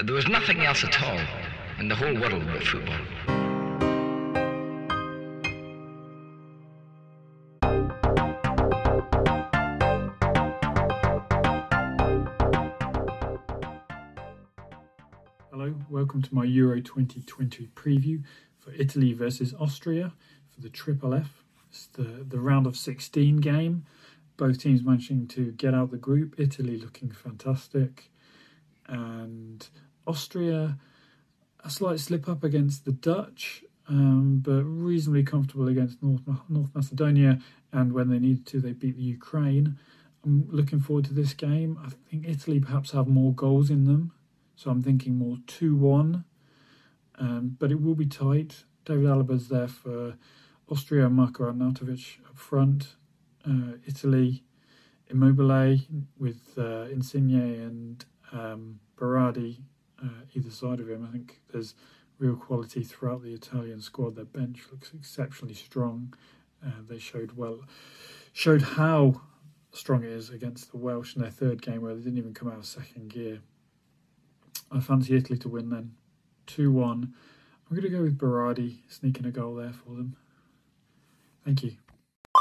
There was nothing else at all in the whole world but football. Hello, welcome to my Euro 2020 preview for Italy versus Austria for the Triple F. It's the, the round of 16 game. Both teams managing to get out the group. Italy looking fantastic. And Austria, a slight slip up against the Dutch, um, but reasonably comfortable against North, North Macedonia. And when they needed to, they beat the Ukraine. I'm looking forward to this game. I think Italy perhaps have more goals in them so I'm thinking more 2 1. Um, but it will be tight. David Alaba's there for Austria, Marko Arnautovic up front. Uh, Italy, Immobile with uh, Insigne and um, Berardi uh, either side of him. I think there's real quality throughout the Italian squad. Their bench looks exceptionally strong. Uh, they showed well, showed how strong it is against the Welsh in their third game, where they didn't even come out of second gear. I fancy Italy to win then. 2 1. I'm going to go with Berardi sneaking a goal there for them. Thank you. I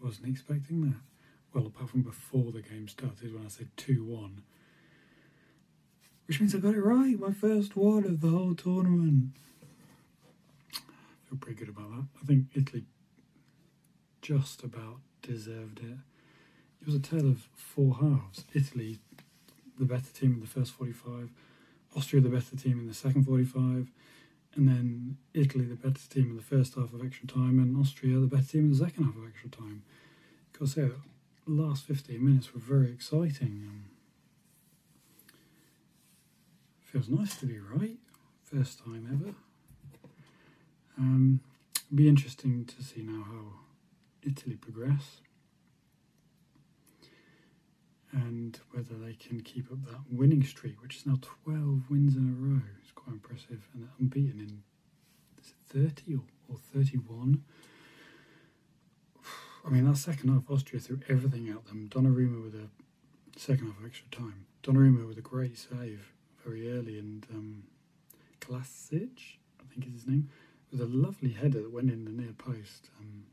wasn't expecting that. Well, apart from before the game started when I said 2 1. Which means I got it right. My first one of the whole tournament. I feel pretty good about that. I think Italy just about deserved it. It was a tale of four halves. Italy, the better team in the first 45, Austria, the better team in the second 45, and then Italy, the better team in the first half of extra time, and Austria, the better team in the second half of extra time. Because the last 15 minutes were very exciting. Um, feels nice to be right. First time ever. Um, be interesting to see now how Italy progress and whether they can keep up that winning streak, which is now 12 wins in a row. It's quite impressive, and unbeaten in is it 30 or, or 31. I mean, that second half, Austria threw everything at them. Donnarumma with a second half of extra time. Donnarumma with a great save very early, and um, Klasic, I think is his name, with a lovely header that went in the near post. Um,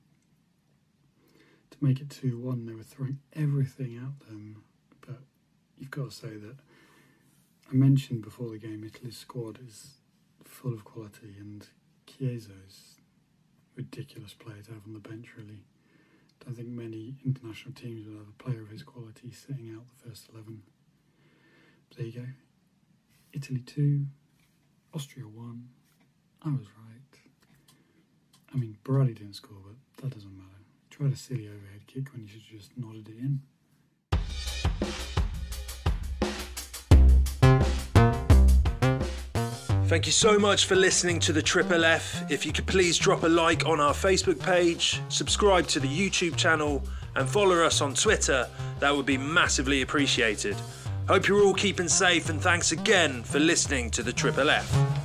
to make it 2 1, they were throwing everything at them But you've got to say that I mentioned before the game Italy's squad is full of quality and Chiesa is ridiculous player to have on the bench really. Don't think many international teams would have a player of his quality sitting out the first eleven. But there you go. Italy two, Austria one. I was right. I mean Berardi didn't score, but that doesn't matter. Tried a silly overhead kick when he should have just nodded it in. Thank you so much for listening to the Triple F. If you could please drop a like on our Facebook page, subscribe to the YouTube channel, and follow us on Twitter, that would be massively appreciated. Hope you're all keeping safe, and thanks again for listening to the Triple F.